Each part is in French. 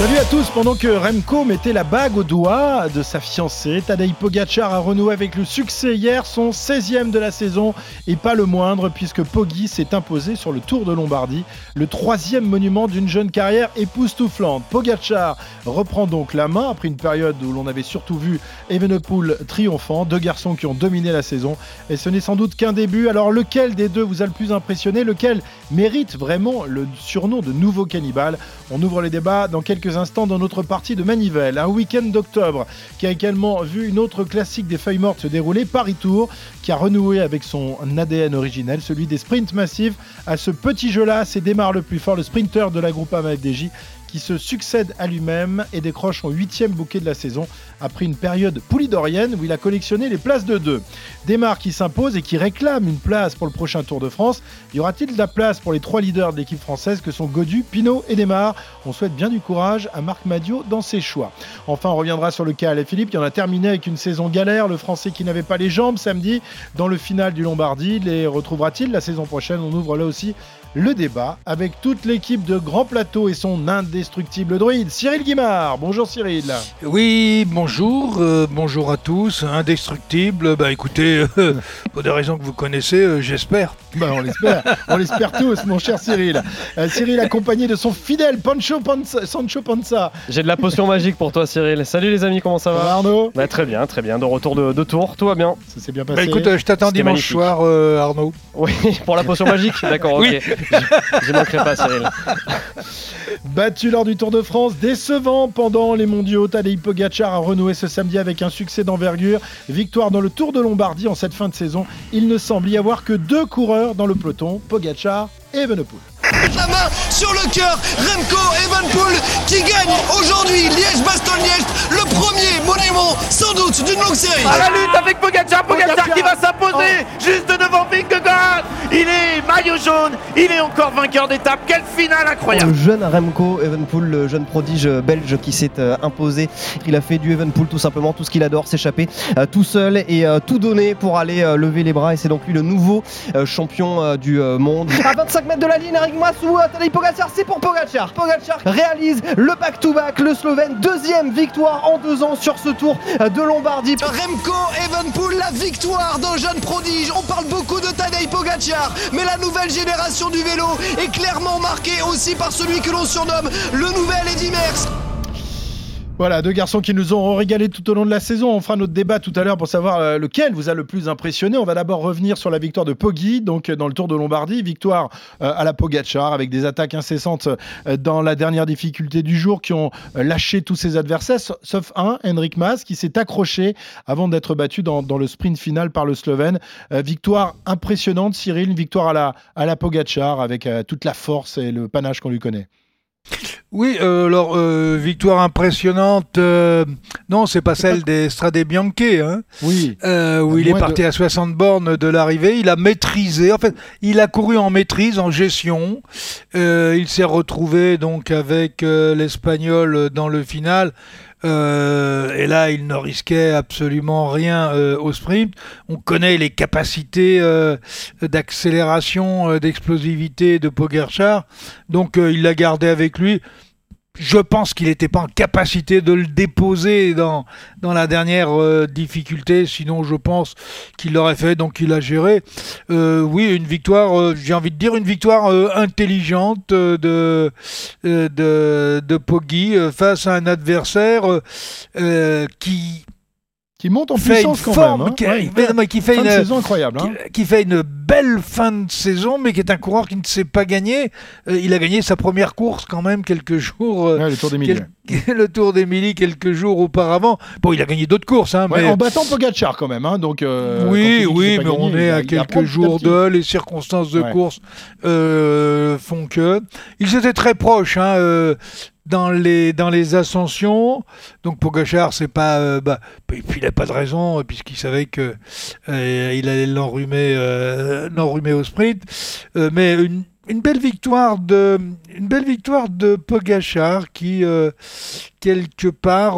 Salut à tous, pendant que Remco mettait la bague au doigt de sa fiancée, Tadej Pogacar a renoué avec le succès hier, son 16e de la saison, et pas le moindre, puisque Poggi s'est imposé sur le Tour de Lombardie, le troisième monument d'une jeune carrière époustouflante. Pogacar reprend donc la main après une période où l'on avait surtout vu Evenepoel triomphant, deux garçons qui ont dominé la saison, et ce n'est sans doute qu'un début. Alors lequel des deux vous a le plus impressionné? Lequel mérite vraiment le surnom de nouveau cannibale? On ouvre les débats dans quelques instants dans notre partie de Manivelle. Un week-end d'octobre qui a également vu une autre classique des feuilles mortes se dérouler, Paris Tour, qui a renoué avec son ADN originel, celui des sprints massifs. À ce petit jeu-là, c'est démarre le plus fort, le sprinter de la groupe FDJ qui se succède à lui-même et décroche son huitième bouquet de la saison après une période poulidorienne où il a collectionné les places de deux. Desmar qui s'impose et qui réclame une place pour le prochain Tour de France. Y aura-t-il de la place pour les trois leaders de l'équipe française que sont Godu, Pinot et Desmar On souhaite bien du courage à Marc Madio dans ses choix. Enfin, on reviendra sur le cas Alain Philippe qui en a terminé avec une saison galère. Le Français qui n'avait pas les jambes samedi dans le final du Lombardie. Les retrouvera-t-il la saison prochaine? On ouvre là aussi le débat avec toute l'équipe de Grand Plateau et son indestructible druide, Cyril Guimard. Bonjour Cyril. Oui, bonjour, euh, bonjour à tous. Indestructible, bah écoutez, euh, pour des raisons que vous connaissez, euh, j'espère. Bah, on l'espère, on l'espère tous, mon cher Cyril. Euh, Cyril accompagné de son fidèle Pancho Panza, Sancho Panza. J'ai de la potion magique pour toi, Cyril. Salut les amis, comment ça va, Arnaud? Bah, Très bien, très bien. De retour de, de tour, tout va bien. Ça s'est bien Bah passé. écoute, euh, je t'attends dimanche magnifique. soir, euh, Arnaud. Oui, pour la potion magique D'accord, ok. Je manquerai pas, Cyril. Battu lors du Tour de France, décevant pendant les mondiaux, Tadej Pogacar a renoué ce samedi avec un succès d'envergure. Victoire dans le Tour de Lombardie en cette fin de saison. Il ne semble y avoir que deux coureurs dans le peloton, Pogacar et Evenepoel. La main sur le cœur, Remco Evenpool qui gagne aujourd'hui Liège-Bastogne-Liège, le premier monument sans doute d'une longue série. À la lutte avec Pogacar, Pogacar qui va s'imposer juste devant Vingegaard. Il est maillot jaune, il est encore vainqueur d'étape. Quelle finale incroyable. Le jeune Remco Evenpool, le jeune prodige belge qui s'est euh, imposé. Il a fait du Evenpool tout simplement, tout ce qu'il adore, s'échapper euh, tout seul et euh, tout donner pour aller euh, lever les bras. Et c'est donc lui le nouveau euh, champion euh, du euh, monde. À 25 mètres de la ligne, Eric Massou, Tadej Pogacar, c'est pour Pogacar. Pogacar réalise le back-to-back, le Slovène, deuxième victoire en deux ans sur ce tour de Lombardie. Remco Evenpool, la victoire d'un jeune prodige. On parle beaucoup de Tadej Pogacar, mais la nouvelle génération du vélo est clairement marquée aussi par celui que l'on surnomme le nouvel Eddy Merckx. Voilà, deux garçons qui nous ont régalé tout au long de la saison. On fera notre débat tout à l'heure pour savoir euh, lequel vous a le plus impressionné. On va d'abord revenir sur la victoire de Poggi, donc euh, dans le Tour de Lombardie. Victoire euh, à la Pogacar avec des attaques incessantes dans la dernière difficulté du jour qui ont lâché tous ses adversaires, sa- sauf un, Henrik Mas, qui s'est accroché avant d'être battu dans, le sprint final par le Slovène. Victoire impressionnante, Cyril, victoire à la, à la Pogacar avec toute la force et le panache qu'on lui connaît. Oui, euh, alors, euh, victoire impressionnante. euh, non, c'est pas celle des Strade Bianche, hein, Oui. euh, où il est parti à 60 bornes de l'arrivée. Il a maîtrisé, en fait, il a couru en maîtrise, en gestion. Il s'est retrouvé donc avec l'Espagnol dans le final. Euh, et là, il ne risquait absolument rien euh, au sprint. On connaît les capacités euh, d'accélération, euh, d'explosivité de Pogacar. Donc, il l'a gardé avec lui. Je pense qu'il n'était pas en capacité de le déposer dans, dans la dernière euh, difficulté, sinon je pense qu'il l'aurait fait, donc il a géré. Euh, oui, une victoire, euh, j'ai envie de dire une victoire intelligente de, de, de Poggi face à un adversaire qui Qui monte en fait une puissance quand forme, même. hein. qui, Ouais. mais non, mais qui fait Fin de une, saison incroyable. hein. qui, fait une belle fin de saison, mais qui est un coureur qui ne sait pas gagner. Euh, il a gagné sa première course quand même quelques jours. euh, Ouais, le Tour quel- le Tour d'Émilie quelques jours auparavant. Bon, il a gagné d'autres courses, hein, Ouais, mais en battant Pogacar quand même, donc. euh, oui, oui, mais on est à quelques jours petit. de, les circonstances de course font que. Ils étaient très proches dans, les, dans les ascensions. Donc Pogachar, c'est pas. euh, bah, et puis il n'a pas de raison, euh, puisqu'il savait que euh, il allait l'enrhumer euh, l'enrhumer au sprint. Mais une, une belle victoire de une belle victoire de Pogachar qui quelque part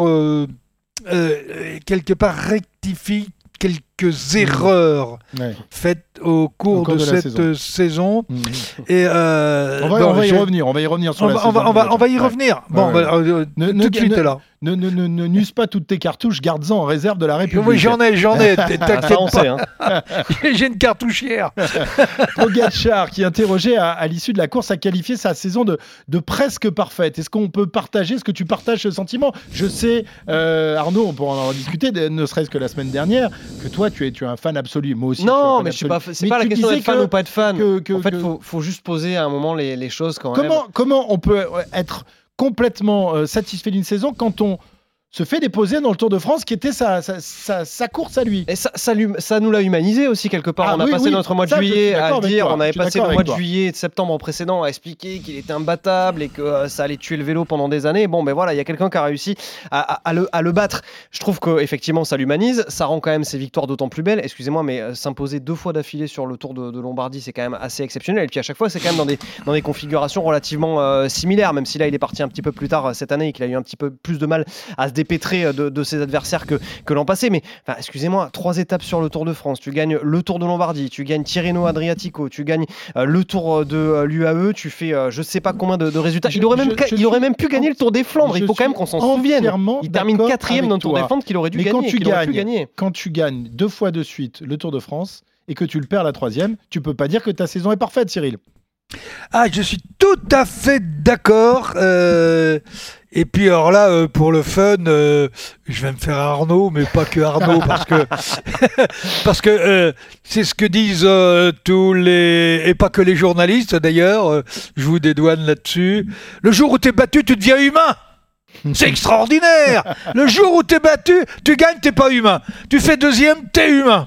quelque part rectifie quelques erreurs Ouais. faites au cours, Au cours de, cette saison. saison. Mhm. Et euh, On va, bon, on va y revenir, on va y revenir sur on la va, on saison va- on va- on va y Ouais. revenir. Bon, Ouais, bah, euh, Ne- tout ne- de suite ne- là. Ne, ne, ne, ne n'use pas toutes tes cartouches, garde-en en réserve de la République. Oui, j'en ai, j'en ai. T'inquiète Ah, ça, on pas. sait. hein. J'ai une cartouchière. Pogacar, qui interrogé à, à l'issue de la course, a qualifié sa saison de, de presque parfaite. Est-ce qu'on peut partager, est-ce que tu partages ce sentiment? Je sais, euh, Arnaud, on pourra en discuter, ne serait-ce que la semaine dernière, que toi, tu es, tu es un fan absolu. Moi aussi. Non, je mais je suis pas. C'est pas la question d'être fan que- ou pas de fan. que- que- en fait, faut, faut juste poser à un moment les, les choses quand même. Comment, comment on peut euh, être complètement euh, satisfait d'une saison quand on se fait déposer dans le Tour de France, qui était sa, sa, sa- sa course à lui Et ça, ça, lui- ça nous l'a humanisé aussi quelque part. Ah on a oui, passé oui, notre mois de juillet à dire, toi, on avait passé le mois de juillet et de septembre précédent à expliquer qu'il était imbattable et que euh, ça allait tuer le vélo pendant des années. Bon, ben voilà, il y a quelqu'un qui a réussi à, à- à le, à le battre. Je trouve que effectivement ça l'humanise, ça rend quand même ses victoires d'autant plus belles. Excusez-moi, mais euh, s'imposer deux fois d'affilée sur le Tour de, de Lombardie, c'est quand même assez exceptionnel. Et puis à chaque fois, c'est quand même dans des, dans des configurations relativement euh, similaires, même si là il est parti un petit peu plus tard cette année et qu'il a eu un petit peu plus de mal à se dépêtrer euh, de, de ses adversaires que, que l'an passé. Mais enfin, excusez-moi, trois étapes sur le Tour de France. Tu gagnes le Tour de Lombardie, tu gagnes Tirreno Adriatico, tu gagnes euh, le Tour de l'UAE, tu fais euh, je sais pas combien de, de résultats. Je- il, aurait même, je- ca- je il aurait même pu gagner le Tour des Flandres. Il faut quand même qu'on s'en souvienne. Il termine quatrième dans le Tour des Flandres qu'il aurait dû Mais quand gagner. tu gagnes, quand tu gagnes deux fois de suite le Tour de France et que tu le perds la troisième, tu peux pas dire que ta saison est parfaite, Cyril. Ah, je suis tout à fait d'accord. euh, et puis alors là, euh, pour le fun, euh, je vais me faire Arnaud, mais pas que Arnaud, parce que parce que euh, c'est ce que disent tous les et pas que les journalistes d'ailleurs. je vous dédouane là-dessus. Le jour où t'es battu, tu deviens humain. C'est extraordinaire Le jour où t'es battu, tu gagnes, t'es pas humain. Tu fais deuxième, t'es humain.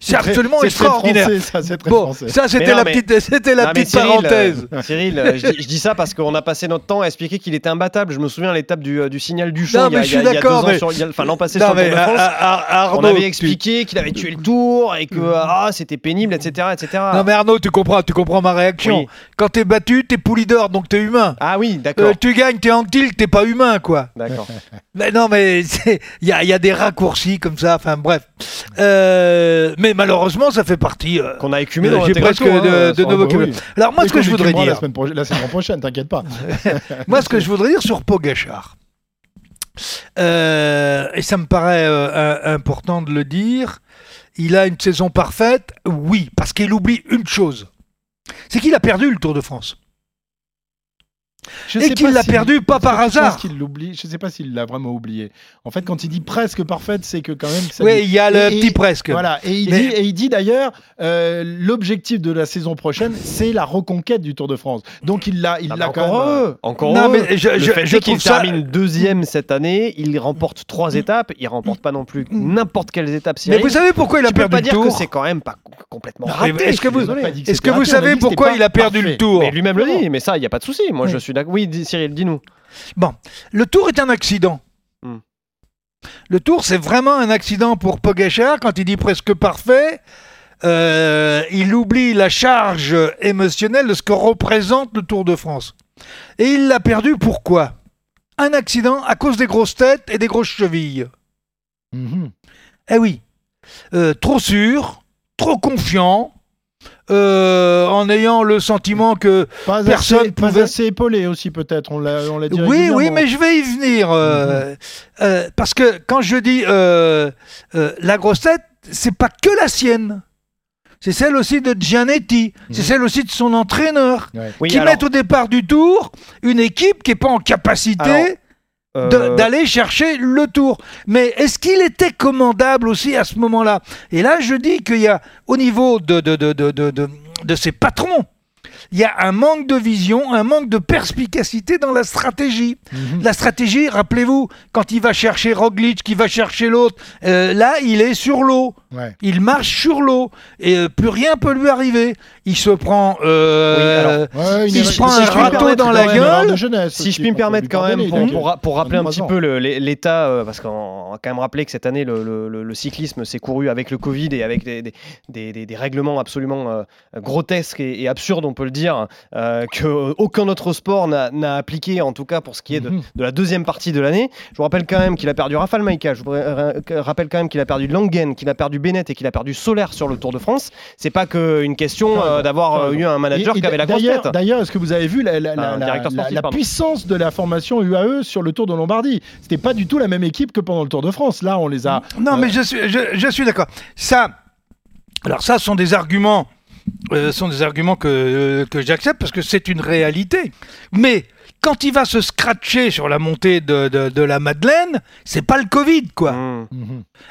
C'est absolument c'est très extraordinaire. français, ça, c'est très Bon, français. ça c'était non, la mais- petite, c'était la Non, mais petite Cyril, parenthèse. euh, Cyril, euh, je, dis, je dis ça parce qu'on a passé notre temps à expliquer qu'il était imbattable. Je me souviens à l'étape du, euh, du signal du Non, champ il y a, mais je suis il y a deux d'accord, enfin l'an passé Non, sur le mais de France. Ar- Arnaud, on avait tu- expliqué qu'il avait tué le tour et que ah, c'était pénible, etc., etc. Non mais Arnaud, tu comprends, tu comprends ma réaction. Oui. Quand t'es battu, t'es poulidor, donc t'es humain. Ah oui, d'accord. Euh, tu gagnes, t'es anctil, t'es pas humain, quoi. D'accord. Mais non, mais il y a, il y a des raccourcis comme ça. Enfin bref. Euh, mais malheureusement, ça fait partie. euh, Qu'on a écumé euh, dans J'ai presque hein, de, de nos vocabulaires. oui. Alors moi, Et ce que je voudrais dire, la semaine, prochaine- la saison prochaine, t'inquiète pas. moi, ce que je voudrais dire sur Pogachar, euh, et ça me paraît euh, important de le dire, il a une saison parfaite, oui, parce qu'il oublie une chose, c'est qu'il a perdu le Tour de France. Je Et sais qu'il l'a perdu pas par je hasard. qu'il l'oublie. Je sais pas s'il l'a vraiment oublié. En fait, quand il dit presque parfaite, c'est que quand même. ça Oui, il y a le Et- petit et- presque. Voilà, et il Mais- dit, et il dit d'ailleurs, euh, l'objectif de la saison prochaine, c'est la reconquête du Tour de France. Donc il l'a, il Ah, l'a quand encore même. euh, heureux. Encore Non, heureux. mais je, je, je qu'il ça. termine deuxième cette année, il remporte trois étapes, il remporte pas non plus n'importe quelles étapes. Mais vous savez pourquoi il a tu peux perdu pas le dire que c'est quand même pas complètement Non, raté. est-ce que vous- Est-ce que savez pourquoi il a perdu le tour Mais lui-même le dit, mais ça, il n'y a pas de souci. Moi, Oui. je suis d'accord. Oui, dis- Cyril, dis-nous. Bon, le tour est un accident. Hmm. Le tour, c'est vraiment un accident pour Pogachar. Quand il dit presque parfait, euh, il oublie la charge émotionnelle de ce que représente le Tour de France. Et il l'a perdu pourquoi? Un accident à cause des grosses têtes et des grosses chevilles. Mhm. Eh oui, Euh, trop sûr, trop confiant, euh, en ayant le sentiment que Pas, Personne assez, pas pouvait- assez épaulé aussi, peut-être. On l'a, on l'a dit. Oui, oui, mais je vais y venir. euh, euh, parce que quand je dis euh, euh, la grosse tête, c'est pas que la sienne. C'est celle aussi de Gianetti. C'est celle aussi de son entraîneur. Ouais. Oui, qui alors, mettent au départ du tour une équipe qui n'est pas en capacité Alors, euh, d'aller chercher le tour. Mais est-ce qu'il était commandable aussi à ce moment-là? Et là, je dis qu'il y a, au niveau de, de, de, de, de, ses patrons, il y a un manque de vision, un manque de perspicacité dans la stratégie. Mhm. La stratégie, rappelez-vous, quand il va chercher Roglic, qui va chercher l'autre, euh, là, il est sur l'eau. Ouais. Il marche sur l'eau et euh, plus rien peut lui arriver. Il se prend, euh, Oui, alors, Ouais, il une se erreur- prend si un je puis me râteau permettre, dans la gueule. de jeunesse Si je puis me permettre quand même, pour, pour, pour rappeler un 23 petit peu l'état, euh, parce qu'on va quand même rappeler que cette année, le, le- le- le cyclisme s'est couru avec le Covid et avec des, des- des- des- des règlements absolument euh, grotesques et, et absurdes, on peut le dire, euh, que aucun autre sport n'a appliqué, en tout cas pour ce qui est de, Mhm. de la deuxième partie de l'année. Je vous rappelle quand même qu'il a perdu Rafael Maïka, je vous ra- rappelle quand même qu'il a perdu Langen, qu'il a perdu Bennett et qu'il a perdu Solaire sur le Tour de France. C'est pas qu'une question euh, d'avoir euh, eu un manager Et- et qui avait la grosse d'ailleurs- tête. D'ailleurs, est-ce que vous avez vu la, la- la- Un la- directeur la- sportif, la pardon. puissance de la formation UAE sur le Tour de Lombardie? C'était pas du tout la même équipe que pendant le Tour de France. Là, on les a. Non, Euh, mais je suis, je, je suis d'accord. Ça, alors ça sont des arguments, euh, sont des arguments que, euh, que j'accepte parce que c'est une réalité. Mais quand il va se scratcher sur la montée de, de, de la Madeleine, c'est pas le Covid, quoi. Mmh.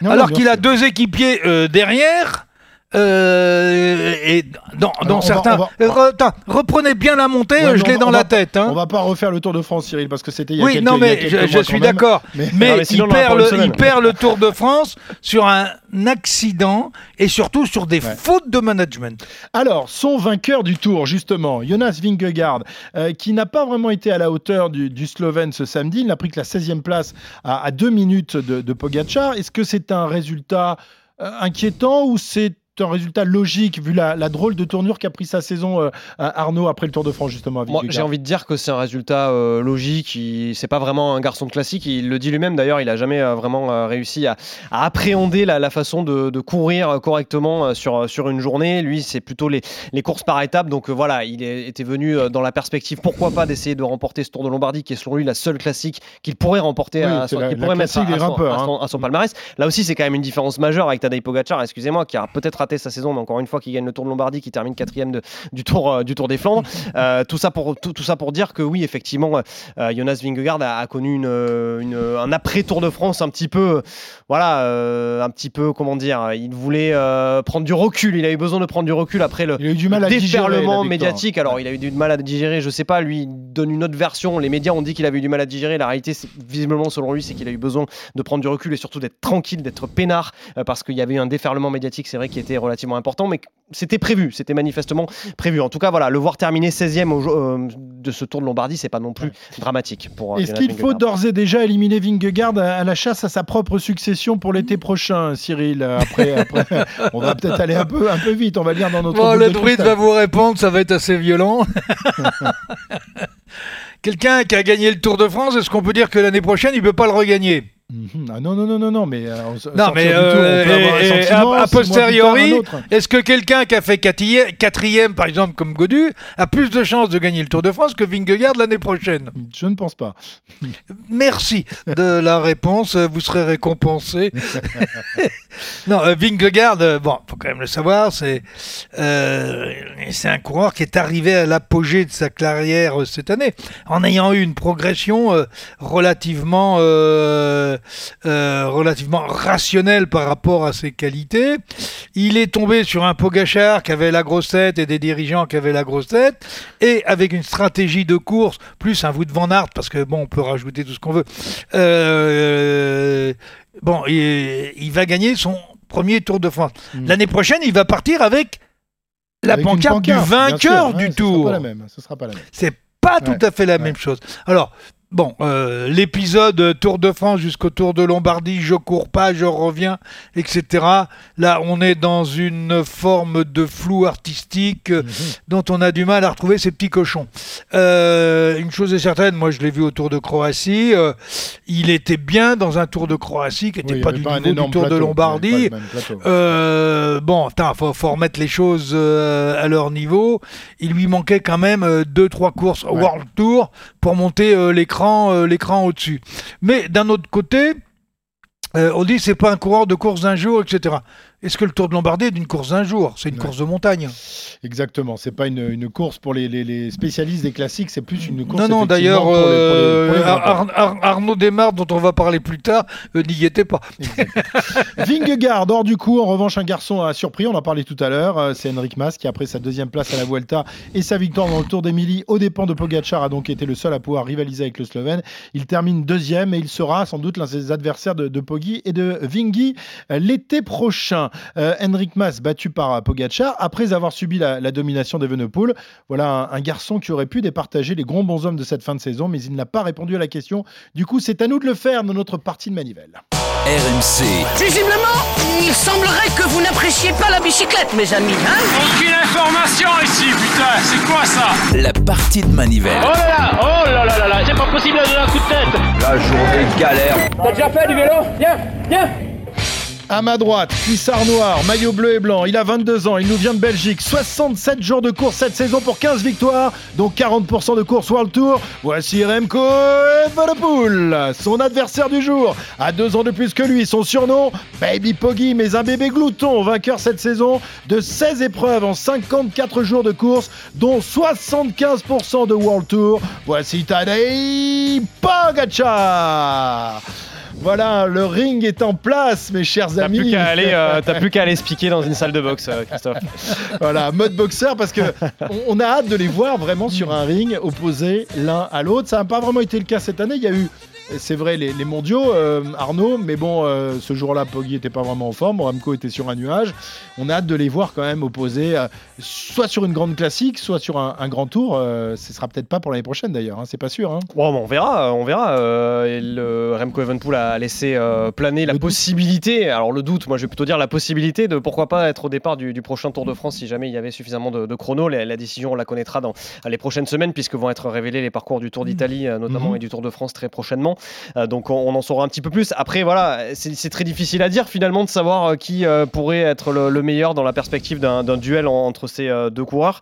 Non, Alors qu'il a deux équipiers euh, derrière. Euh, et dans, Alors, dans on va- certains. va- Euh, re- reprenez bien la montée, Ouais, euh, je l'ai dans la va- tête. hein. On va pas refaire le Tour de France, Cyril, parce que c'était il y a Oui, quelques non, il y a mais quelques je, mois je quand suis d'accord. Mais- Mais, Non, mais sinon, il, perd le, semaine. il perd le Tour de France sur un accident et surtout sur des Ouais. fautes de management. Alors, son vainqueur du Tour, justement, Jonas Vingegaard, euh, qui n'a pas vraiment été à la hauteur du, du Slovène ce samedi. Il n'a pris que la 16e place à, à deux minutes de, de Pogacar. Est-ce que c'est un résultat euh, inquiétant ou c'est un résultat logique vu la, la drôle de tournure qu'a pris sa saison euh, Arnaud après le Tour de France, justement Moi, j'ai envie de dire que c'est un résultat euh, logique. C'est pas vraiment un garçon de classique. Il le dit lui-même. D'ailleurs, il a jamais euh, vraiment euh, réussi à, à appréhender la, la façon de, de courir correctement sur sur une journée. Lui, c'est plutôt les, les courses par étapes. Donc voilà, il est- était venu dans la perspective, pourquoi pas, d'essayer de remporter ce Tour de Lombardie, qui est selon lui la seule classique qu'il pourrait remporter, Oui, à c'est son, la- pourrait mettre à son- hein. à son palmarès. Là aussi, c'est quand même une différence majeure avec Tadej Pogacar. Excusez-moi, qui a peut-être raté sa saison, mais encore une fois, qui gagne le Tour de Lombardie, qui termine quatrième de- du Tour euh, du Tour des Flandres. Euh, tout ça pour tout, tout ça pour dire que oui, effectivement, euh, Jonas Vingegaard a, a connu une, une- un après Tour de France un petit peu, voilà, un petit peu comment dire. Il voulait prendre du recul. Il a eu besoin de prendre du recul après le, Il a eu du mal à digérer la déferlement médiatique. Alors, il a eu du mal à digérer, je sais pas. Lui, il donne une autre version. Les médias ont dit qu'il avait eu du mal à digérer. La réalité, visiblement, selon lui, c'est qu'il a eu besoin de prendre du recul et surtout d'être tranquille, d'être peinard, parce qu'il y avait eu un déferlement médiatique, c'est vrai, qui était relativement important, mais c'était prévu. C'était manifestement prévu. En tout cas, voilà, le voir terminer 16e au, euh, de ce Tour de Lombardie, c'est pas non plus dramatique pour. euh, Est-ce qu'il faut d'ores et déjà éliminer Vingegaard à, à la chasse à sa propre succession pour l'été prochain, Cyril Après, après on va peut-être aller un peu, un peu vite, on va lire dans notre. Bon, le de druide va vous répondre, ça va être assez violent. Quelqu'un qui a gagné le Tour de France, est-ce qu'on peut dire que l'année prochaine, il ne peut pas le regagner? Mhm. Ah non, non, non, non, non, mais. euh, Non, mais tour, euh, a, posteriori, est-ce que quelqu'un qui a fait quatrième, quatrième, par exemple, comme Godu, a plus de chances de gagner le Tour de France que Vingegaard l'année prochaine? Je ne pense pas. Merci de la réponse, vous serez récompensé. non, euh, Vingegaard, euh, bon, faut quand même le savoir, c'est euh, c'est un coureur qui est arrivé à l'apogée de sa carrière euh, cette année, en ayant eu une progression euh, relativement euh, euh, relativement rationnelle par rapport à ses qualités. Il est tombé sur un Pogachar qui avait la grosse tête et des dirigeants qui avaient la grosse tête, et avec une stratégie de course, plus un Wout van Aert, parce que bon, on peut rajouter tout ce qu'on veut. Euh, bon, il, il va gagner son premier Tour de France. Mm. L'année prochaine, il va partir avec la Avec pancarte, du vainqueur sûr. du Ouais, Ce Tour. sera pas la même. Ce sera pas la même. C'est pas Ouais. tout à fait la Ouais. même chose. Alors, bon, euh, l'épisode Tour de France jusqu'au Tour de Lombardie, je cours pas, je reviens, etc. Là, on est dans une forme de flou artistique euh, Mhm. dont on a du mal à retrouver ces petits cochons. Euh, une chose est certaine, moi je l'ai vu au Tour de Croatie, il était bien dans un Tour de Croatie qui n'était il pas du un niveau du Tour de. Lombardie. Il pas bon, putain, faut, faut remettre les choses à leur niveau. Il lui manquait quand même deux, trois courses Ouais. World Tour pour monter euh, l'écran, euh, l'écran au-dessus. Mais d'un autre côté, euh, on dit c'est pas un coureur de course d'un jour, etc. Est-ce que le Tour de Lombardie est d'une course d'un jour? C'est une Ouais. course de montagne. Exactement. C'est pas une, une course pour les, les- les spécialistes des classiques, c'est plus une course. non, non, d'ailleurs, euh, Ar-. Ar- Arnaud Desmarres, dont on va parler plus tard, euh, n'y était pas. Vingegaard, hors du coup, en revanche, un garçon a surpris, on en parlait tout à l'heure, euh, c'est Henrik Mas qui, après sa deuxième place à la Vuelta et sa victoire dans le Tour d'Emilie aux dépens de Pogacar, a donc été le seul à pouvoir rivaliser avec le Slovène. Il termine deuxième et il sera sans doute l'un des adversaires de, de Poggi et de Vingy l'été prochain. Euh, Henrik Mas battu par euh, Pogacar après avoir subi la, la domination d'Evenepoel. Voilà un, un garçon qui aurait pu départager les grands bons hommes de cette fin de saison, mais il n'a pas répondu à la question. Du coup, c'est à nous de le faire dans notre partie de manivelle. RMC. Visiblement, il semblerait que vous n'appréciez pas la bicyclette, mes amis. Hein Aucune information ici, putain, c'est quoi ça La partie de manivelle. Oh là là, oh là là là là, c'est pas possible de donner un coup de tête. La journée galère. T'as déjà fait du vélo Viens, viens. À ma droite, cuissard noir, maillot bleu et blanc. Il a 22 ans, il nous vient de Belgique. 67 jours de course cette saison pour 15 victoires, dont 40% de course World Tour. Voici Remco Evenepoel, son adversaire du jour. À deux ans de plus que lui, son surnom, Baby Poggy, mais un bébé glouton, vainqueur cette saison de 16 épreuves en 54 jours de course, dont 75% de World Tour. Voici Tadej Pogacar. Voilà, le ring est en place, mes chers T'as amis. plus qu'à aller, euh, t'as plus qu'à aller se piquer dans une salle de boxe, euh, Christophe. voilà, mode boxeur parce que on, on a hâte de les voir vraiment sur un ring opposés l'un à l'autre. Ça n'a pas vraiment été le cas cette année. Il y a eu, c'est vrai, les, les mondiaux, euh, Arnaud, mais bon, euh, ce jour-là, Poggi était pas vraiment en forme. Ramco était sur un nuage. On a hâte de les voir quand même opposés, euh, soit sur une grande classique, soit sur un, un grand tour. Ce sera peut-être pas pour l'année prochaine d'ailleurs, hein, c'est pas sûr. hein. Bon, on verra, on verra. Le Remco Evenpool a laissé planer la possibilité, alors le doute, moi je vais plutôt dire la possibilité de pourquoi pas être au départ du, du prochain Tour de France si jamais il y avait suffisamment de, de chrono. La, la décision, on la connaîtra dans les prochaines semaines puisque vont être révélés les parcours du Tour d'Italie notamment Mhm. et du Tour de France très prochainement. Euh, donc on, on en saura un petit peu plus. Après, voilà, c'est très difficile à dire finalement de savoir euh, qui euh, pourrait être le, le meilleur dans la perspective d'un duel en- entre ces deux coureurs.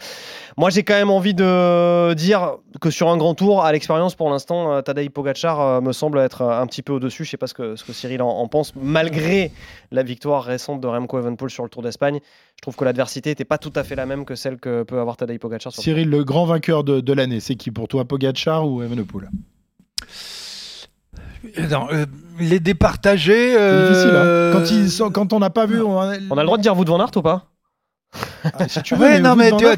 Moi, j'ai quand même envie de dire que sur un grand tour, à l'expérience, pour l'instant, Tadej Pogacar me semble être un petit peu au-dessus. Je sais pas ce que, ce que Cyril en, en pense, malgré la victoire récente de Remco Evenepoel sur le Tour d'Espagne. Je trouve que l'adversité n'était pas tout à fait la même que celle que peut avoir Tadej Pogacar. Sur Cyril, le grand vainqueur de, de l'année, c'est qui pour toi, Pogacar ou Evenepoel? Non, euh, les départager. C'est difficile. hein. euh, Quand, ils sont- quand on n'a pas vu, on a, On a le droit de dire Wout van Aert ou pas Ah, si tu veux, Ouais, non, Wout mais van tu as,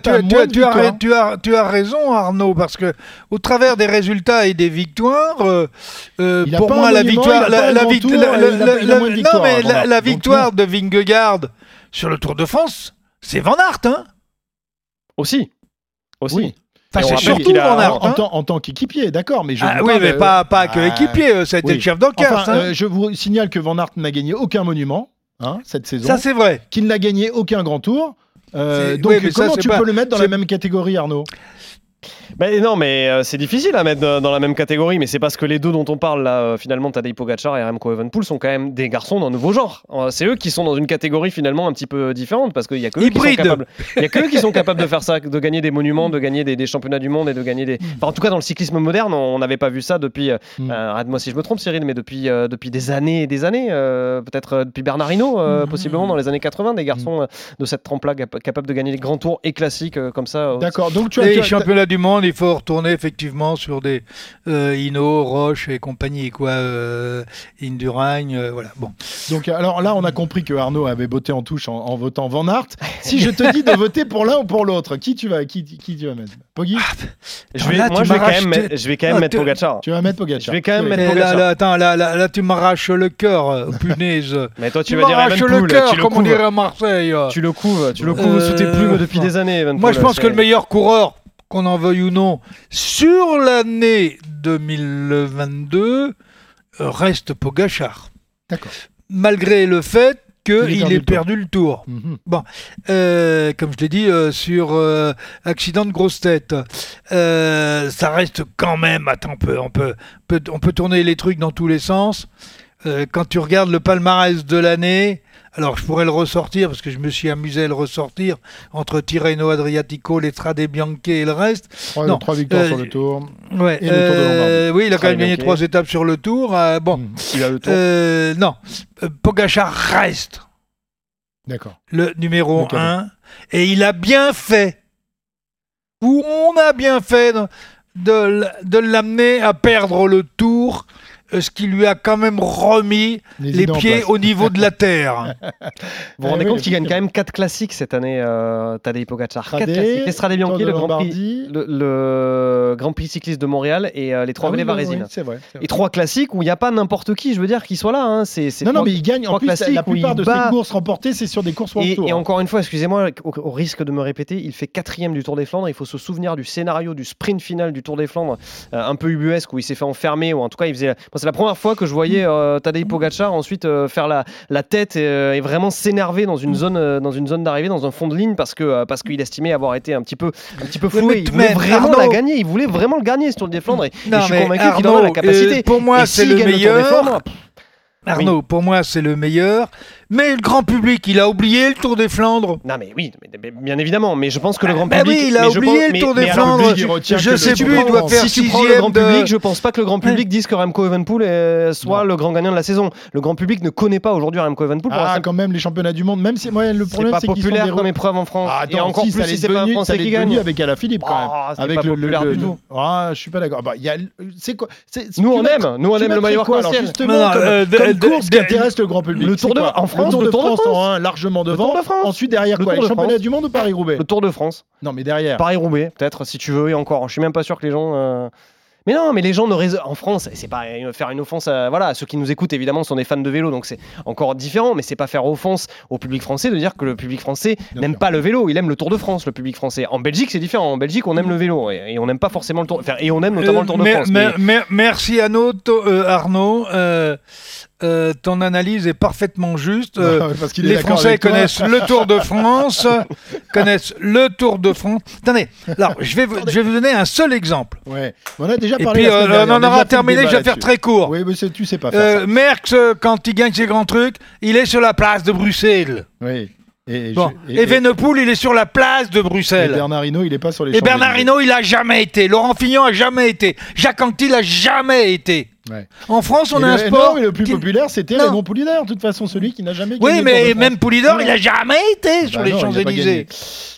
de raison, Arnaud, parce que au travers des résultats et des victoires, euh, euh, pour moi, la victoire, la, un la, de victoire de Vingegaard sur le Tour de France, c'est Van Aert, hein Aussi. Aussi. Oui. Enfin, surtout a- en, tant, en tant qu'équipier, d'accord, mais je Ah oui, mais euh, pas, pas que ah, équipier, euh, ça a été oui. le chef d'orchestre. Enfin, hein. euh, je vous signale que Van Aert n'a gagné aucun monument hein, cette saison, ça, c'est vrai. qu'il n'a gagné aucun grand tour. Euh, donc oui, mais ça, comment tu pas- peux le mettre dans la même catégorie, Arnaud? Mais non, mais euh, c'est difficile à mettre dans la même catégorie. Mais c'est parce que les deux dont on parle là, euh, finalement, Tadej Pogacar et Remco Evenepoel sont quand même des garçons d'un nouveau genre. Euh, c'est eux qui sont dans une catégorie finalement un petit peu différente parce qu'il y a que eux qui sont capables. Il y a que eux qui sont capables de faire ça, de gagner des monuments, de gagner des, des championnats du monde et de gagner des. Enfin, en tout cas, dans le cyclisme moderne, on n'avait pas vu ça depuis. euh, Mm. euh, Arrête-moi si je me trompe, Cyril, mais depuis euh, depuis des années et des années. euh, Peut-être euh, depuis Bernard Hinault, euh, Mm. possiblement dans les années 80, des garçons euh, de cette trempe-là cap- capables de gagner des grands tours et classiques euh, comme ça. euh, D'accord, donc tu as, les championnats du monde, il faut retourner effectivement sur des euh, Hino, Roche et compagnie, quoi, euh, Indurain, euh, voilà. Bon. donc alors là, on a compris que Arnaud avait botté en touche en, en votant Van Aert. Si je te dis de voter pour l'un ou pour l'autre, qui tu vas, qui, qui tu vas mettre? Poggi? Je Attends, vais, là, moi, tu je vais, quand même mettre, je vais quand même Ah, mettre tu- Pogacar. Tu vas mettre Pogacar. Je vais quand même Oui. mettre Et là, attends, là, là, là, tu m'arraches le cœur, euh, punaise. Mais toi, tu tu vas dire m'arraches le cœur, comme on dirait à Marseille. Tu le couves, tu le couves sous tes Euh, plumes depuis des années. Moi, je pense que le meilleur coureur, qu'on en veuille ou non, sur l'année 2022, euh, reste Pogachar. D'accord. Malgré le fait Il ait qu'il perdu ait le tour. perdu le tour. Mhm. Euh, comme je l'ai dit, euh, sur euh, accident de grosse tête. Ça reste quand même. Attends, on peut, on, peut, peut- on peut tourner les trucs dans tous les sens. Quand tu regardes le palmarès de l'année, alors je pourrais le ressortir parce que je me suis amusé à le ressortir entre Tirreno Adriatico, les Strade Bianche et le reste. Trois, Non, trois victoires euh, sur le tour. Ouais, Et le Tour de euh, oui, il a quand même gagné trois étapes sur le tour. euh, bon, Mhm. Il a le tour. euh, non, Euh, Pogacar reste D'accord. le numéro Le cadet. 1 et il a bien fait ou on a bien fait de, de l'amener à perdre le tour euh, ce qui lui a quand même remis Les pieds au niveau de la terre. Vous vous rendez Eh compte qu'il gagne quand même 4 classiques cette année, euh, Tadej Pogacar. 4 Strade, classiques. Les Strade Bianche, Tour de le Grand Prix, le, le Grand Prix cycliste de Montréal et euh, les trois Ah oui, Vallées oui, Varésines. oui, c'est vrai. c'est vrai. Et trois classiques où il n'y a pas n'importe qui, je veux dire, qui soit là. hein. C'est, c'est Non, non, trois- mais il gagne. En plus, la- classiques la où plupart de bat- ses courses remportées, c'est sur des courses World Et, Tour. et encore une fois, excusez-moi, au, au risque de me répéter, il fait quatrième du Tour des Flandres. Il faut se souvenir du scénario du sprint final du Tour des Flandres, euh, un peu ubuesque, où il s'est fait enfermer, ou en tout cas, il faisait. C'est la première fois que je voyais euh, Tadej Pogacar ensuite euh, faire la, la tête et, euh, et vraiment s'énerver dans une zone, euh, dans une zone d'arrivée, dans un fond de ligne parce que parce qu'il estimait avoir été un petit peu, un petit peu floué. mais- Il voulait vraiment Arnaud- la gagner. Il voulait vraiment le gagner ce Tour des Flandres. Et, je suis convaincu qu'il en a la capacité. pour moi, c'est le meilleur. Flandres, Arnaud, pour moi, c'est le meilleur. Mais le grand public, il a oublié le Tour des Flandres. Non, mais oui, mais- mais bien évidemment. Mais je pense que le grand bah public. oui, il a mais je oublié pense- le mais- Tour des mais alors, Flandres. le public, il retient Je que sais le- plus, il doit faire Si tu prends le grand de- public, je pense pas que le grand public dise que Remco Evenepoel euh, soit le grand gagnant de la saison. Le grand public ne connaît pas aujourd'hui Remco Evenepoel. pour la Ah, simple- quand même, les championnats du monde, même si moi, le C'est problème, pas c'est qu'ils sont populaire des comme épreuve en France. Ah, et attends, encore si, plus si c'est pas un devenu- Français ça qui gagne. avec Alaphilippe quand même. Ah, c'est avec pas le, le- populaire le- du tout. Ah, je suis pas d'accord. Bah, il y a, c'est quoi? C'est- Nous, tu on mettrais- aime. Nous, on tu aime le mettrais maillot quoi, alors, arc-en-ciel. justement, Non, non, comme, euh, comme de- course de- qui intéresse le grand public. Le Tour de- en France, le Tour le de Tour de France France. en un, largement devant. Tour de France. Ensuite, derrière Le quoi Tour Les de championnats France. du monde ou Paris-Roubaix Le Tour de France. Non, mais derrière. Paris-Roubaix, peut-être, si tu veux, et encore. Je suis même pas sûr que les gens. euh, Mais non, mais les gens ne raisonnent en France, c'est pas faire une offense à voilà, à ceux qui nous écoutent évidemment sont des fans de vélo, donc c'est encore différent, mais c'est pas faire offense au public français de dire que le public français n'aime pas le vélo, il aime le Tour de France, le public français. En Belgique, c'est différent. En Belgique, on aime le vélo et, et on n'aime pas forcément le Tour, enfin, et on aime notamment Euh, le Tour de mer- France. mer- mais- mer- merci Arnaud. To- euh, Arnaud euh, euh, ton analyse est parfaitement juste. Euh, Ouais, parce les Français connaissent le Tour de France, connaissent le Tour de France. Attendez, alors je vais vous, je vais vous donner un seul exemple. Ouais. On a déjà Et puis euh, dernière, on en aura terminé. Je vais faire très court. Oui, mais c'est- tu sais pas faire ça. Merckx, quand il gagne ses grands trucs, il est sur la place de Bruxelles. Oui. Et, Bon, je- et Venepool, il est sur la place de et Bruxelles. Bernard Hinault, il est pas sur les Et Champs-Élysées. Bernard Hinault, il a jamais été. Laurent Fignon a jamais été. Jacques Anquetil a jamais été. Ouais. En France, on Et a un sport. non, mais le plus qui- populaire, c'était. Raymond Poulidor, de toute façon, celui qui n'a jamais gagné. Oui, mais même. Poulidor, il a jamais été sur Bah les Champs-Élysées.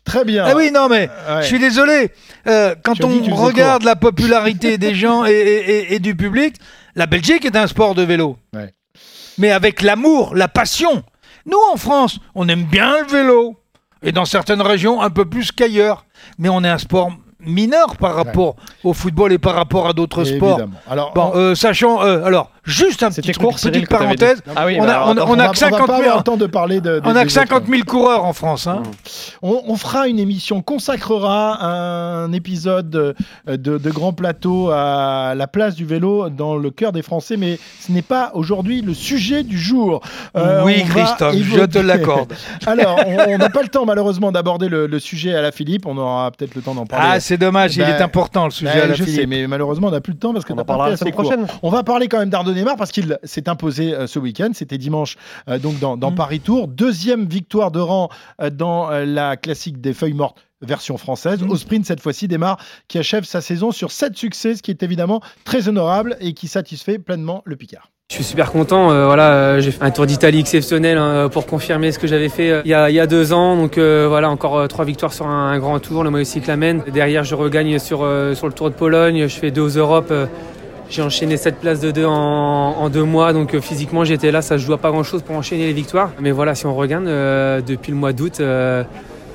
Très bien. Ah oui, non, mais Ouais. je suis désolé. Euh, quand Tu on regarde la popularité des gens et, et- et- et du public, la Belgique est un sport de vélo. Mais avec l'amour, la passion. Nous, en France, on aime bien le vélo. Et dans certaines régions, un peu plus qu'ailleurs. Mais on est un sport mineur par rapport au football et par rapport à d'autres sports. Évidemment. Alors, Bon, on- euh, sachant, euh, alors, juste un petit truc, court, petite parenthèse. Ah oui, on bah a, alors, on a- attends, on on a va- que on va 50 pas 000 avoir le temps de parler de. on des- a que des 50 autres. 000 coureurs en France. Hein. On, on fera une émission, consacrera un épisode de, de, de Grand Plateau à la place du vélo dans le cœur des Français, mais ce n'est pas aujourd'hui le sujet du jour. Euh, oui, Christophe, je te l'accorde. Alors, on on n'a pas le temps malheureusement d'aborder le, le sujet à la Philippe, on aura peut-être le temps d'en parler. Ah, c'est dommage, il Ben, est important le sujet ben, à la je sais, mais malheureusement, on n'a plus le temps parce que On t'as en parlera la semaine prochaine. On va parler quand même d'Arnaud Neymar parce qu'il s'est imposé euh, ce week-end. C'était dimanche, euh, donc dans, dans Mm. Paris Tour. Deuxième victoire de rang euh, dans euh, la classique des feuilles mortes version française. Mm. Au sprint, cette fois-ci, démarre qui achève sa saison sur sept succès, ce qui est évidemment très honorable et qui satisfait pleinement le Picard. Je suis super content. euh, voilà, euh, j'ai fait un Tour d'Italie exceptionnel hein, pour confirmer ce que j'avais fait euh, il, y a, deux ans. Donc voilà, encore trois victoires sur un, grand tour, le maillot cyclamen. Derrière, je regagne sur, sur le Tour de Pologne. Je fais deux aux Europes. j'ai enchaîné sept places de deux en, en deux mois. Donc physiquement, j'étais là. Ça se joue à pas grand-chose pour enchaîner les victoires. Mais voilà, si on regarde depuis le mois d'août.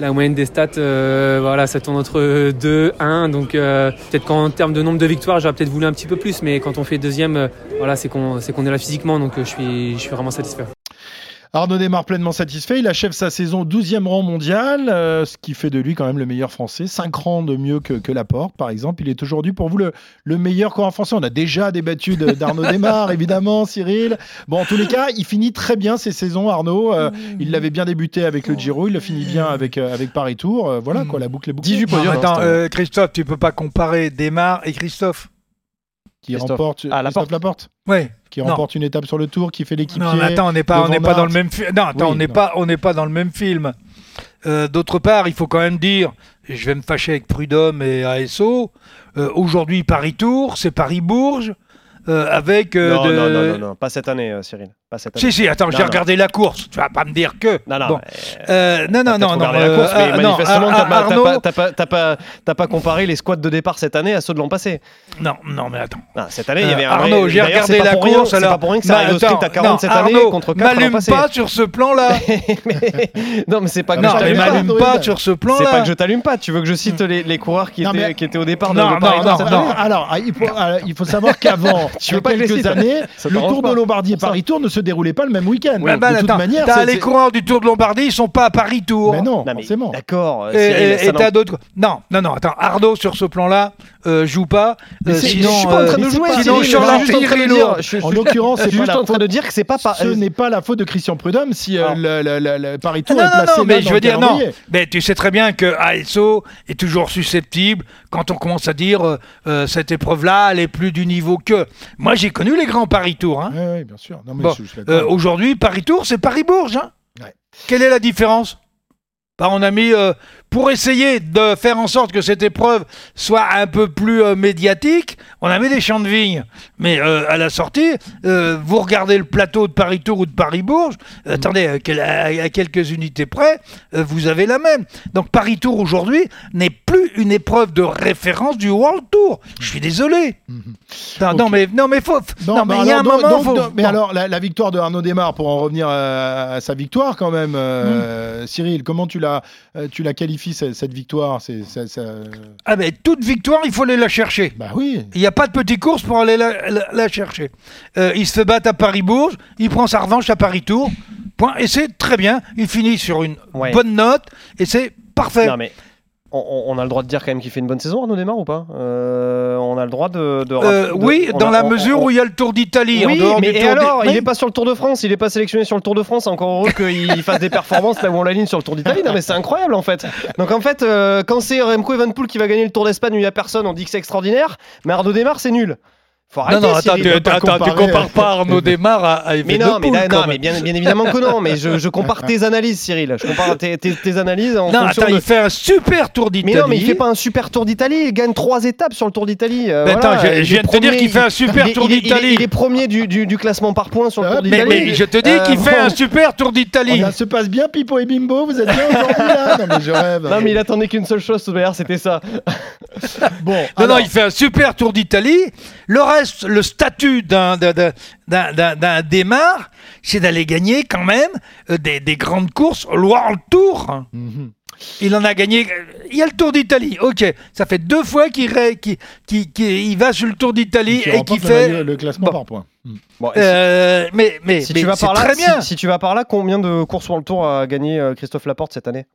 La moyenne des stats, euh, voilà, ça tourne entre 2, 1. Donc euh, peut-être qu'en termes de nombre de victoires, j'aurais peut-être voulu un petit peu plus. Mais quand on fait deuxième, euh, voilà, c'est qu'on c'est qu'on est là physiquement. Donc je suis, je suis vraiment satisfait. Arnaud démarre pleinement satisfait. Il achève sa saison 12e rang mondial, euh, ce qui fait de lui quand même le meilleur français. 5 rangs de mieux que, que Laporte, par exemple. Il est aujourd'hui pour vous le, le meilleur coureur français. On a déjà débattu d'Arnaud Démarre, évidemment, Cyril. Bon, en tous les cas, il finit très bien ses saisons, Arnaud. Euh, il l'avait bien débuté avec le Giro, il le finit bien avec, euh, avec Paris Tour. Euh, voilà, quoi, la boucle est bouclée. 18 Non, podiums. attends, hein, euh, Christophe, tu peux pas comparer Desmar et Christophe. qui Christophe. remporte, Ah, Christophe Laporte, Ouais. Qui Non. remporte une étape sur le Tour, qui fait l'équipier. Non, mais attends, on n'est pas, on n'est pas dans le même film. Non, attends, Oui, on n'est non. pas, on n'est pas dans le même film. Euh, D'autre part, il faut quand même dire, et je vais me fâcher avec Prud'homme et ASO. euh, Aujourd'hui, Paris Tour, c'est Paris Bourges, euh, avec. euh, non, de- non, non, non, non, pas cette année, euh, Cyril. Pas cette année. Si, si, attends, j'ai regardé la course. Tu vas pas me dire que. Non, non, Bon. Euh, non, non, non, non. regardé la euh, course, mais manifestement, t'as pas- comparé les squats de départ cette année à ceux de l'an passé. Non, non, mais attends. Non, cette année, il y avait Euh, un Arnaud, j'ai regardé c'est la course. C'est alors. pas pour rien que ça Bah, arrive au sprint à attends, 40 non, cette année contre 4 l'an m'allume pas sur ce plan-là. Non, mais c'est pas que je t'allume pas. m'allume pas sur ce C'est plan-là. pas que je t'allume pas. Tu veux que je cite les, coureurs qui, étaient, mais- qui étaient au départ de, Alors, il faut, savoir qu'avant, quelques années, le Tour de Lombardie et Pour ça. Paris Tour ne se se déroulaient pas le même week-end. Ouais, bah, de toute manière, t'as les coureurs du Tour de Lombardie, ils sont pas à Paris Tour. Mais non, Non, mais forcément. D'accord. euh, Et- t'as d'autres. Non, non, non, attends. Arnaud, sur ce plan-là, euh, joue pas. Euh, sinon, je suis pas en train de euh, jouer, Sinon, je suis juste en train de dire, je suis- En l'occurrence, je c'est juste en train de dire que c'est pas. Ce n'est pas la faute de Christian Prudhomme si euh, Paris Tour Non, est non, placé non, mais je veux dire, non. Mais tu sais très bien que ASO est toujours susceptible quand on commence à dire euh, euh, cette épreuve-là, elle est plus du niveau que. Moi, j'ai connu les grands Paris Tour. Hein. Oui, oui, bien sûr. Non, mais Bon, je- Euh, Aujourd'hui, Paris Tour, c'est Paris-Bourges. Hein? Ouais. Quelle est la différence? Bah, On a mis, euh, pour essayer de faire en sorte que cette épreuve soit un peu plus euh, médiatique, on a mis des champs de vignes. Mais euh, à la sortie, vous regardez le plateau de Paris Tour ou de Paris-Bourges, attendez, à, quel- à- à quelques unités près, vous avez la même. Donc Paris Tour aujourd'hui n'est plus une épreuve de référence du World Tour. Je suis désolé. Non, non, mais non, mais faut. Non, mais bah il y a un donc- moment. donc- faut- mais bon. alors, la, la victoire de Arnaud Desmar, pour en revenir à, à sa victoire quand même, euh, Cyril, comment tu la, euh, tu la qualifies cette, cette victoire C'est ça- ça- Ah ben toute victoire, il faut aller la chercher. Bah oui. Il n'y a pas de petite course pour aller la, la- la chercher. Euh, il se fait battre à Paris-Bourges, il prend sa revanche à Paris-Tour, point. Et c'est très bien. Il finit sur une Ouais. bonne note et c'est parfait. Non, mais on, a le droit de dire quand même qu'il fait une bonne saison, Arnaud Démarre ou pas? Euh, On a le droit de. de- Euh, de- oui, dans a- la on- mesure on- où il y a le Tour d'Italie. en Oui, dehors mais du et alors, il Oui. est pas sur le Tour de France, il est pas sélectionné sur le Tour de France. Encore heureux qu'il fasse des performances là où on l'aligne sur le Tour d'Italie. Non, mais c'est incroyable en fait. Donc en fait, euh, quand c'est Remco Evenepoel qui va gagner le Tour d'Espagne où il y a personne, on dit que c'est extraordinaire. Mais Arnaud Démarre, c'est nul. Faut Non, arrêter. non, attends, Cyril, tu, attends, tu compares pas Arnaud Desmar à, à Mais non, mais, non, mais bien, bien évidemment que non. Mais je, je compare tes analyses, Cyril. Je compare tes, tes- tes analyses en Non, fonction attends, de- il fait un super Tour d'Italie. Mais non, mais il fait pas un super Tour d'Italie. Il gagne trois étapes sur le Tour d'Italie. Euh, voilà, attends, je- viens de te dire qu'il fait un super il Tour il il d'Italie. Il est premier du, du- du classement par points sur le Tour Mais, d'Italie. mais je te dis Euh, qu'il fait bon. un super Tour d'Italie. Ça se passe bien, Pipo et Bimbo, vous êtes bien aujourd'hui là Non, mais je rêve. Non, mais il attendait qu'une seule chose, d'ailleurs, c'était ça. Bon, Non, non, il fait un super Tour d'Italie. Le reste, le statut d'un d'un- démarre, c'est d'aller gagner quand même euh, des, des grandes courses, le World Tour. Mhm. Il en a gagné. Il y a le Tour d'Italie. Ok, ça fait deux fois qu'il qu'il- qu'il- qu'il- va sur le Tour d'Italie et remporte qui le fait. le classement Bon. par points. Mhm. Bon, Euh, mais mais, si, mais tu vas par là, très bien. Si, si tu vas par là, combien de courses le Tour a gagné euh, Christophe Laporte cette année?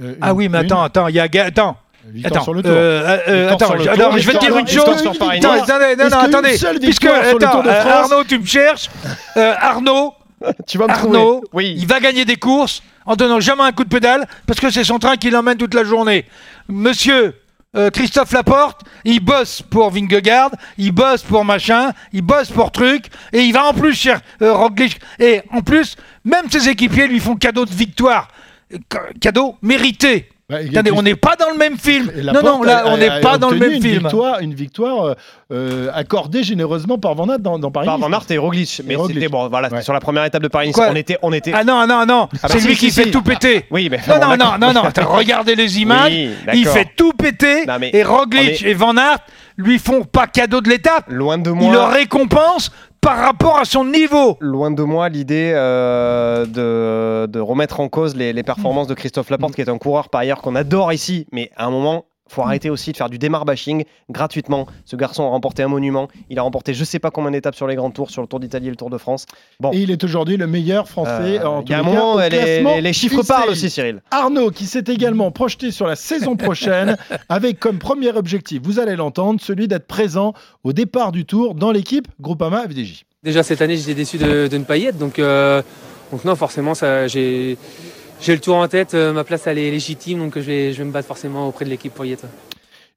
Euh, Ah oui, mais une attends, attends, il y a attends. Attends, sur le tour. euh, euh, Victoire attends, sur le je- tour, alors, je vais te dire une chose. Attends, attendez, non, attendez. Puisque, attends, euh, Arnaud, tu me cherches. Euh, Arnaud, Tu vas me Arnaud. Oui. il va gagner des courses en donnant jamais un coup de pédale parce que c'est son train qui l'emmène toute la journée. Monsieur euh, Christophe Laporte, il bosse pour Vingegaard, il bosse pour machin, il bosse pour truc, et il va en plus cher euh, Roglic. Et en plus, même ses équipiers lui font cadeau de victoire, Euh, ca- cadeau mérité. Bah, il Attendez, on n'est pas dans le même film. Non, non, là, a- on n'est a pas dans le même une film. Victoire, une victoire euh, accordée généreusement par Van Aert dans, dans Paris. Par Van Aert et Roglic. Mais c'était bon, voilà, Ouais. sur la première étape de Paris. Quoi On était, on était. Ah non, non, non, Ah bah c'est si, lui si, qui si. fait tout péter. Oui, mais Non, bon, non, non, non, non, regardez les images. Oui, il fait tout péter. Non, mais et Roglic est- et Van Aert lui font pas cadeau de l'étape. Loin de Il moi. le récompense par rapport à son niveau. Loin de moi l'idée euh, de, de remettre en cause les, les performances de Christophe Laporte, qui est un coureur par ailleurs qu'on adore ici, mais à un moment, faut arrêter aussi de faire du démarre bashing gratuitement. Ce garçon a remporté un monument, il a remporté je sais pas combien d'étapes sur les grands tours, sur le Tour d'Italie et le Tour de France. Bon, Et il est aujourd'hui le meilleur français. Euh, en il y a un tous les cas, moment, les, les- les chiffres UCI. parlent aussi, Cyril. Arnaud, qui s'est également projeté sur la saison prochaine, avec comme premier objectif, vous allez l'entendre, celui d'être présent au départ du tour dans l'équipe Groupama FDJ. Déjà cette année, j'étais déçu de, de ne pas y être. Donc, euh, donc non, forcément, ça, j'ai, j'ai le tour en tête. euh, ma place, elle est légitime. Donc je vais, je vais me battre forcément auprès de l'équipe pour y être.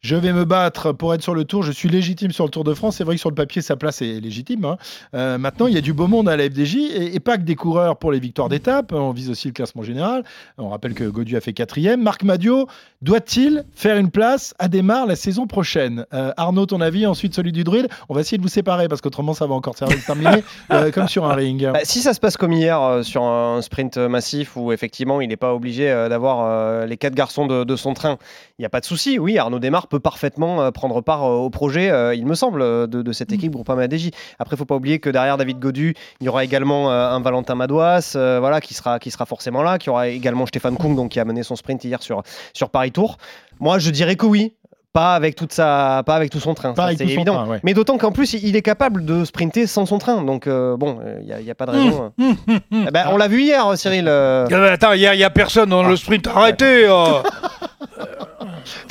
Je vais me battre pour être sur le tour. Je suis légitime sur le Tour de France. C'est vrai que sur le papier, sa place est légitime. hein. Euh, maintenant, il y a du beau monde à la FDJ et, et pas que des coureurs pour les victoires d'étape. On vise aussi le classement général. On rappelle que Godu a fait quatrième. Marc Madio doit-il faire une place à démarre la saison prochaine? Euh, Arnaud, ton avis Ensuite, celui du druide? On va essayer de vous séparer parce qu'autrement, ça va encore servir de terminer euh, comme sur un ring. Bah, si ça se passe comme hier sur un sprint massif où effectivement il n'est pas obligé d'avoir les quatre garçons de, de son train, il n'y a pas de souci. Oui, Arnaud Desmar peut parfaitement euh, prendre part euh, au projet, euh, il me semble, de, de cette équipe Groupama DJ. Après, il faut pas oublier que derrière David Godu, il y aura également un Valentin Madouas, euh, voilà, qui sera, qui sera forcément là, qui aura également Stéphane Kung, donc qui a mené son sprint hier sur, sur Paris Tour. Moi, je dirais que oui. Pas avec toute sa, pas avec tout son train, c'est évident. train, ouais. Mais d'autant qu'en plus, il est capable de sprinter sans son train. Donc euh, bon, il n'y a, y a pas de raison. Hum, hein. Eh ben, on l'a vu hier, Cyril. euh, Ah bah, Attends, il n'y a, personne dans le sprint. Arrêtez euh.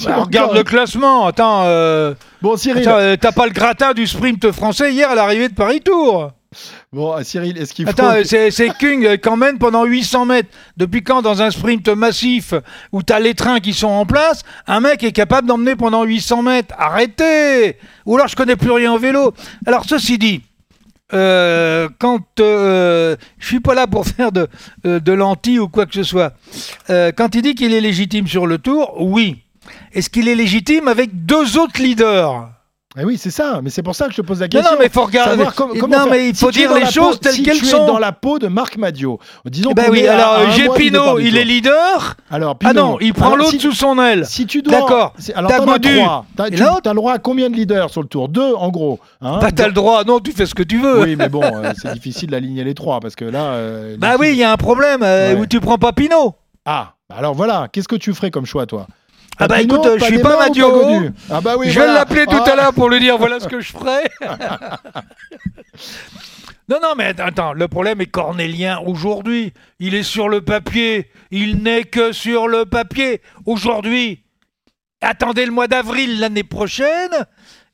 Bah, Regarde le classement. Attends, euh, Bon, Cyril. euh, t'as pas le gratin du sprint français hier à l'arrivée de Paris-Tour. Bon, euh, Cyril, est-ce qu'il faut. Attends, c'est c'est Kung qui emmène pendant 800 mètres. Depuis quand, dans un sprint massif où t'as les trains qui sont en place, un mec est capable d'emmener pendant 800 mètres? Arrêtez Ou alors je connais plus rien au vélo. Alors, ceci dit, euh, quand euh, je suis pas là pour faire de, de l'anti ou quoi que ce soit. Euh, quand il dit qu'il est légitime sur le tour, oui. Est-ce qu'il est légitime avec deux autres leaders? Eh oui, c'est ça, mais c'est pour ça que je te pose la question. non, mais faut regarder- Savoir com- Non, comment faire. mais il faut dire les choses telles si qu'elles sont. dans la peau de Marc Madio. Disons ben oui, alors départ du il est leader. Alors, Ah Pinot. non, il prend l'autre si- sous son aile. Si tu dois. D'accord. Alors, T'as Godu. trois. T'as le droit à combien de leaders sur le tour? Deux, en gros. hein? Bah, t'as le droit. Non, tu fais ce que tu veux. Oui, mais bon, euh, c'est difficile d'aligner les trois parce que là. euh, Bah oui, il y a un problème euh, Ouais. où tu prends pas Pinot. Ah, bah alors voilà, qu'est-ce que tu ferais comme choix, toi? Ah bah Pinot, écoute, euh, je suis pas Madio. Ah bah oui, je vais voilà. l'appeler tout Ah. à l'heure pour lui dire voilà ce que je ferai. non, non, mais attends, le problème est cornélien aujourd'hui. Il est sur le papier. Il n'est que sur le papier aujourd'hui. Attendez le mois d'avril l'année prochaine.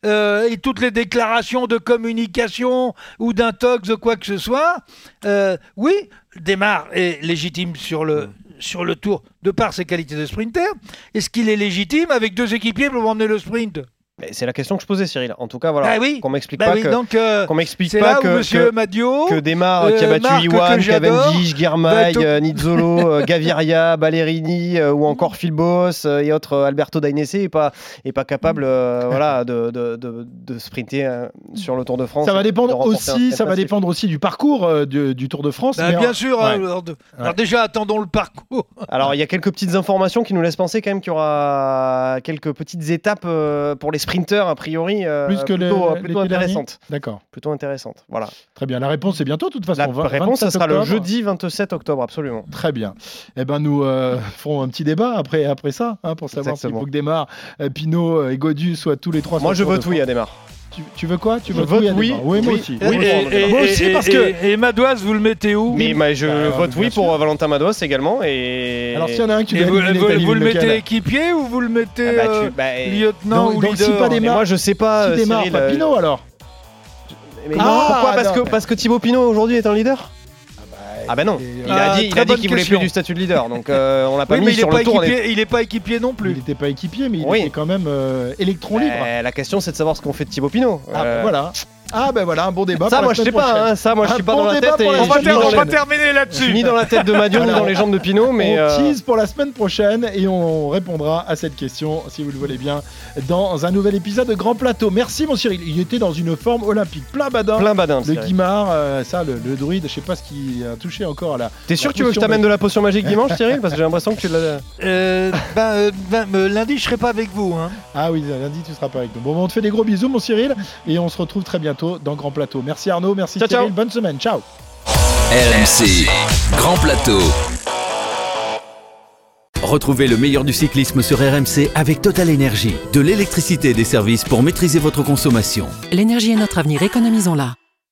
euh, et toutes les déclarations de communication ou d'intox de quoi que ce soit, euh, oui, démarre est légitime sur le, sur le tour de par ses qualités de sprinter. Est-ce qu'il est légitime avec deux équipiers pour emmener le sprint? C'est la question que je posais, Cyril. En tout cas, voilà. Bah oui. Qu'on m'explique Bah pas oui, que. donc euh, qu'on m'explique c'est pas là où que, Monsieur que, Madio, que Desmar euh, qui a battu Marc, Iwan, Cavendish, euh, Nizzolo, euh, Gaviria, Ballerini euh, ou encore Phil Boss euh, et autres euh, Alberto Dainese est pas est pas capable euh, voilà de, de, de, de sprinter euh, sur le Tour de France. Ça va dépendre aussi, ça va dépendre aussi du parcours euh, du, du Tour de France. Bah, mais bien en- sûr. ouais. hein, alors, de- alors déjà, attendons le parcours. Alors, il y a quelques petites informations qui nous laissent penser quand même qu'il y aura quelques petites étapes euh, pour les a priori, euh, Plus que plutôt, l'été plutôt dernier intéressantes. D'accord. Plutôt intéressantes. Voilà. Très bien. La réponse c'est bientôt, de toute façon. La 20 réponse, ça 27 sera le jeudi 27 octobre, absolument. Très bien. Eh ben nous euh, ferons un petit débat après, après ça, hein, pour savoir s'il Exactement. faut que euh, Pinot euh, et Godu soient tous les trois. Moi, je vote oui à. Démarre. Tu, tu veux quoi? Tu veux vote oui, oui. Moi aussi. Oui, Moi et- moi et- aussi et- parce que. Et, et Madoise, vous le mettez où? Mais bah, je Bah, vote oui pour Valentin Mados également. Et... Alors s'il y en a un qui Et vous, vous- vous le mettez équipier ou vous le mettez Ah bah, tu- euh, bah, et- lieutenant donc- ou donc leader si pas des moi, je sais pas, Si euh, Cyril, pas euh, Pinot alors Mais Ah, pourquoi? Parce, que, parce que Thibaut Pinot aujourd'hui est un leader? Ah bah non, il a dit, il a dit qu'il voulait plus du statut de leader, donc euh, on l'a pas Oui, mis mais il sur est le pas tour. on est- équipier, il est pas équipier non Il plus. n'était pas équipier, mais il Oui. était quand même euh, électron libre. Euh, la question c'est de savoir ce qu'on fait de Thibaut Pinot. Ah, Euh, voilà. Ah ben voilà, un bon débat. Ça, pour la moi je sais pas, hein, ça moi je suis pas bon dans la tête et On va, ter- on terminer je suis là-dessus. ni dans la tête de Madion ni dans les jambes de Pinot, mais on euh, tease pour la semaine prochaine et on répondra à cette question, si vous le voulez bien, dans un nouvel épisode de Grand Plateau. Merci mon Cyril, il était dans une forme olympique, plein badin. plein badin. Le. Guimard, euh, ça, le, le druide, je sais pas ce qui a touché encore à la. T'es sûr que tu veux que je t'amène de la potion magique dimanche, Cyril? Parce que j'ai l'impression que tu l'as. Euh, ben, euh, ben, lundi, je serai pas avec vous. Hein. Ah oui, lundi tu seras pas avec nous. Bon, on te fait des gros bisous mon Cyril et on se retrouve très bientôt dans Grand Plateau. Merci Arnaud, merci Ciao, Cyril, ciao. bonne semaine, ciao. RMC, Grand Plateau. Retrouvez le meilleur du cyclisme sur RMC avec Total Énergie. De l'électricité et des services pour maîtriser votre consommation. L'énergie est notre avenir, économisons-la.